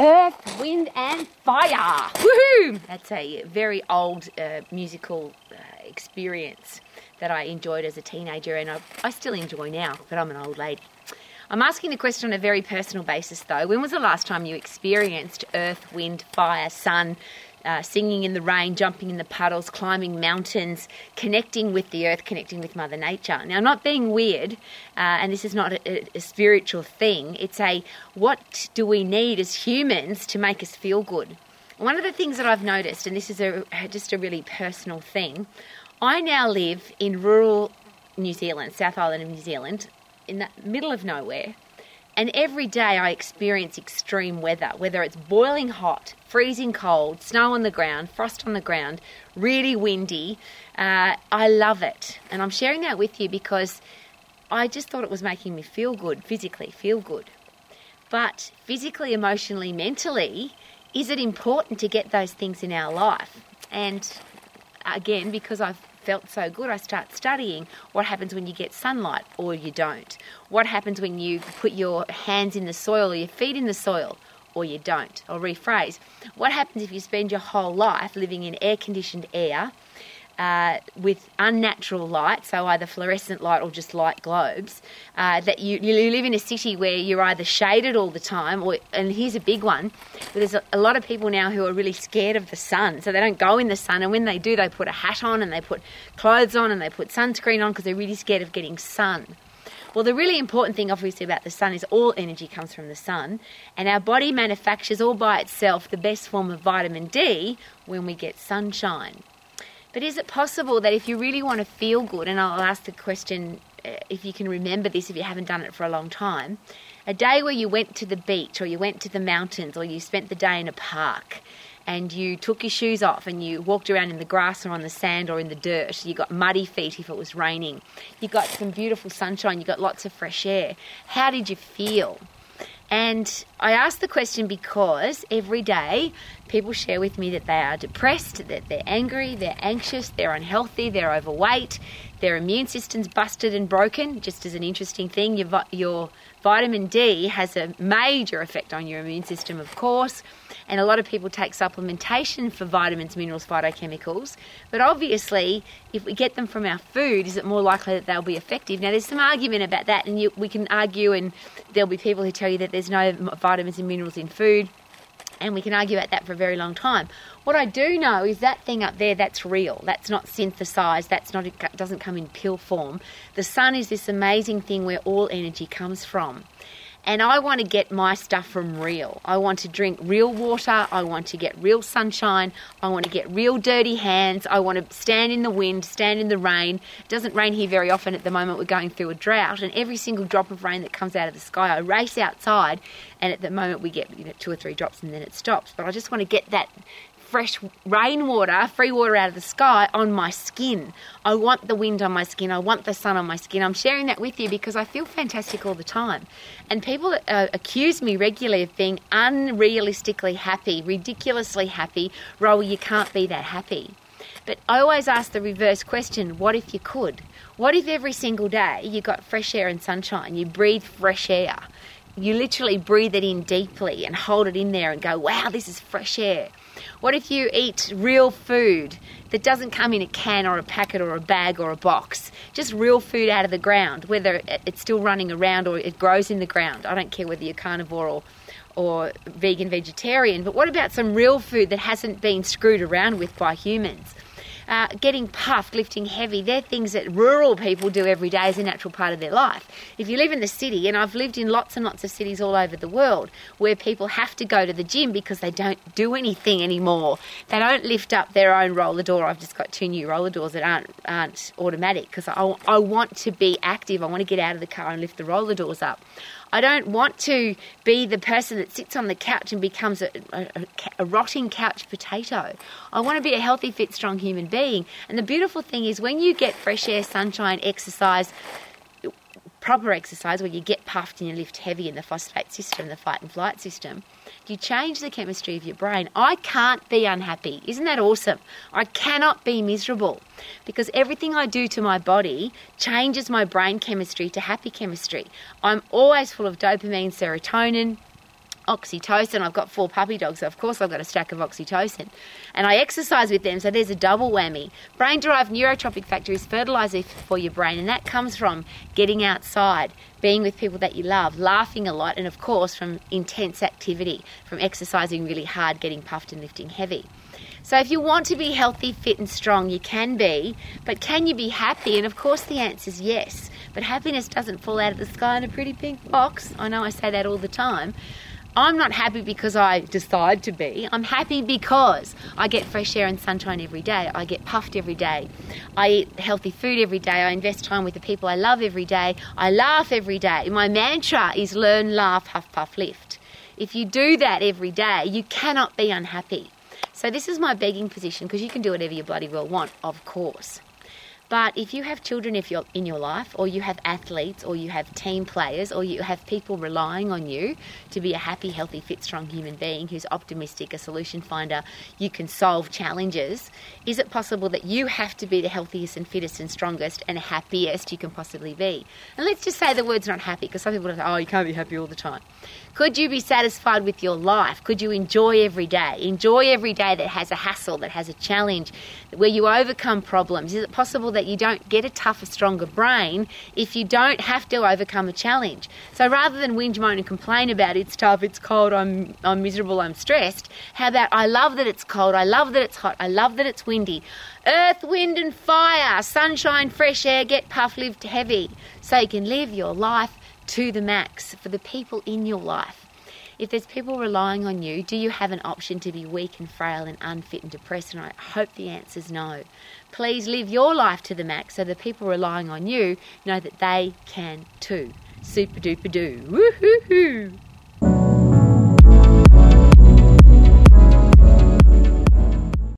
Earth, Wind and Fire. Woohoo! That's a very old uh, musical uh, experience that I enjoyed as a teenager and I, I still enjoy now, but I'm an old lady. I'm asking the question on a very personal basis though. When was the last time you experienced earth, wind, fire, sun, uh, singing in the rain, jumping in the puddles, climbing mountains, connecting with the earth, connecting with Mother Nature. Now, not being weird, uh, and this is not a, a, spiritual thing, it's a what do we need as humans to make us feel good? One of the things that I've noticed, and this is a, just a really personal thing, I now live in rural New Zealand, South Island of New Zealand, in the middle of nowhere. And every day I experience extreme weather, whether it's boiling hot, freezing cold, snow on the ground, frost on the ground, really windy. Uh, I love it. And I'm sharing that with you because I just thought it was making me feel good, physically, feel good. But physically, emotionally, mentally, is it important to get those things in our life? And again, because I've felt so good, I start studying what happens when you get sunlight or you don't. What happens when you put your hands in the soil or your feet in the soil or you don't. I'll rephrase. What happens if you spend your whole life living in air conditioned air uh, with unnatural light, so either fluorescent light or just light globes, uh, that you, you live in a city where you're either shaded all the time, or and here's a big one, there's a, a, lot of people now who are really scared of the sun, so they don't go in the sun, and when they do, they put a hat on and they put clothes on and they put sunscreen on because they're really scared of getting sun. Well, the really important thing, obviously, about the sun is all energy comes from the sun, and our body manufactures all by itself the best form of vitamin D when we get sunshine. But is it possible that if you really want to feel good, and I'll ask the question uh, if you can remember this if you haven't done it for a long time, a day where you went to the beach or you went to the mountains or you spent the day in a park and you took your shoes off and you walked around in the grass or on the sand or in the dirt. You got muddy feet if it was raining. You got some beautiful sunshine. You got lots of fresh air. How did you feel? And I ask the question because every day people share with me that they are depressed, that they're angry, they're anxious, they're unhealthy, they're overweight, their immune system's busted and broken. Just as an interesting thing, your, your vitamin D has a major effect on your immune system, of course. And a lot of people take supplementation for vitamins, minerals, phytochemicals. But obviously, if we get them from our food, is it more likely that they'll be effective? Now, there's some argument about that, and you, we can argue, and there'll be people who tell you that there's no vitamins and minerals in food and we can argue about that for a very long time. What I do know is that thing up there that's real. That's not synthesized. That's not it doesn't come in pill form. The sun is this amazing thing where all energy comes from. And I want to get my stuff from real. I want to drink real water. I want to get real sunshine. I want to get real dirty hands. I want to stand in the wind, stand in the rain. It doesn't rain here very often at the moment. We're going through a drought. And every single drop of rain that comes out of the sky, I race outside. And at the moment, we get you know, two or three drops and then it stops. But I just want to get that fresh rainwater, free water out of the sky on my skin. I want the wind on my skin. I want the sun on my skin. I'm sharing that with you because I feel fantastic all the time. And people uh, accuse me regularly of being unrealistically happy, ridiculously happy. Roll, you can't be that happy. But I always ask the reverse question what if you could? What if every single day you got fresh air and sunshine? You breathe fresh air. You literally breathe it in deeply and hold it in there and go, wow, this is fresh air. What if you eat real food that doesn't come in a can or a packet or a bag or a box? Just real food out of the ground, whether it's still running around or it grows in the ground. I don't care whether you're carnivore or or vegan vegetarian, but what about some real food that hasn't been screwed around with by humans? Uh, getting puffed, lifting heavy, they're things that rural people do every day as a natural part of their life. If you live in the city, and I've lived in lots and lots of cities all over the world where people have to go to the gym because they don't do anything anymore. They don't lift up their own roller door. I've just got two new roller doors that aren't, aren't automatic because I, I want to be active. I want to get out of the car and lift the roller doors up. I don't want to be the person that sits on the couch and becomes a, a, a, rotting couch potato. I want to be a healthy, fit, strong human being. And the beautiful thing is when you get fresh air, sunshine, exercise, proper exercise where you get puffed and you lift heavy in the phosphate system, the fight and flight system, you change the chemistry of your brain. I can't be unhappy. Isn't that awesome? I cannot be miserable because everything I do to my body changes my brain chemistry to happy chemistry. I'm always full of dopamine, serotonin. Oxytocin. I've got four puppy dogs, so of course I've got a stack of oxytocin. And I exercise with them, so there's a double whammy. Brain derived neurotrophic factor is fertilizer for your brain, and that comes from getting outside, being with people that you love, laughing a lot, and of course from intense activity, from exercising really hard, getting puffed and lifting heavy. So, if you want to be healthy, fit, and strong, you can be, but can you be happy? And of course, the answer is yes. But happiness doesn't fall out of the sky in a pretty pink box. I know I say that all the time. I'm not happy because I decide to be. I'm happy because I get fresh air and sunshine every day. I get puffed every day. I eat healthy food every day. I invest time with the people I love every day. I laugh every day. My mantra is learn, laugh, huff, puff, lift. If you do that every day, you cannot be unhappy. So this is my begging position because you can do whatever you bloody well want, of course. But if you have children if you're in your life, or you have athletes, or you have team players, or you have people relying on you to be a happy, healthy, fit, strong human being who's optimistic, a solution finder, you can solve challenges, is it possible that you have to be the healthiest and fittest and strongest and happiest you can possibly be? And let's just say the word's not happy because some people say, oh, you can't be happy all the time. Could you be satisfied with your life? Could you enjoy every day? Enjoy every day that has a hassle, that has a challenge, where you overcome problems? Is it possible that you don't get a tougher, stronger brain if you don't have to overcome a challenge? So rather than whinge, moan, and complain about it's tough, it's cold, I'm, I'm miserable, I'm stressed, how about I love that it's cold, I love that it's hot, I love that it's windy. Earth, wind, and fire, sunshine, fresh air, get puff, lift heavy, so you can live your life to the max for the people in your life. If there's people relying on you, do you have an option to be weak and frail and unfit and depressed? And I hope the answer is no. Please live your life to the max so the people relying on you know that they can too. Super duper doo. Woohoo!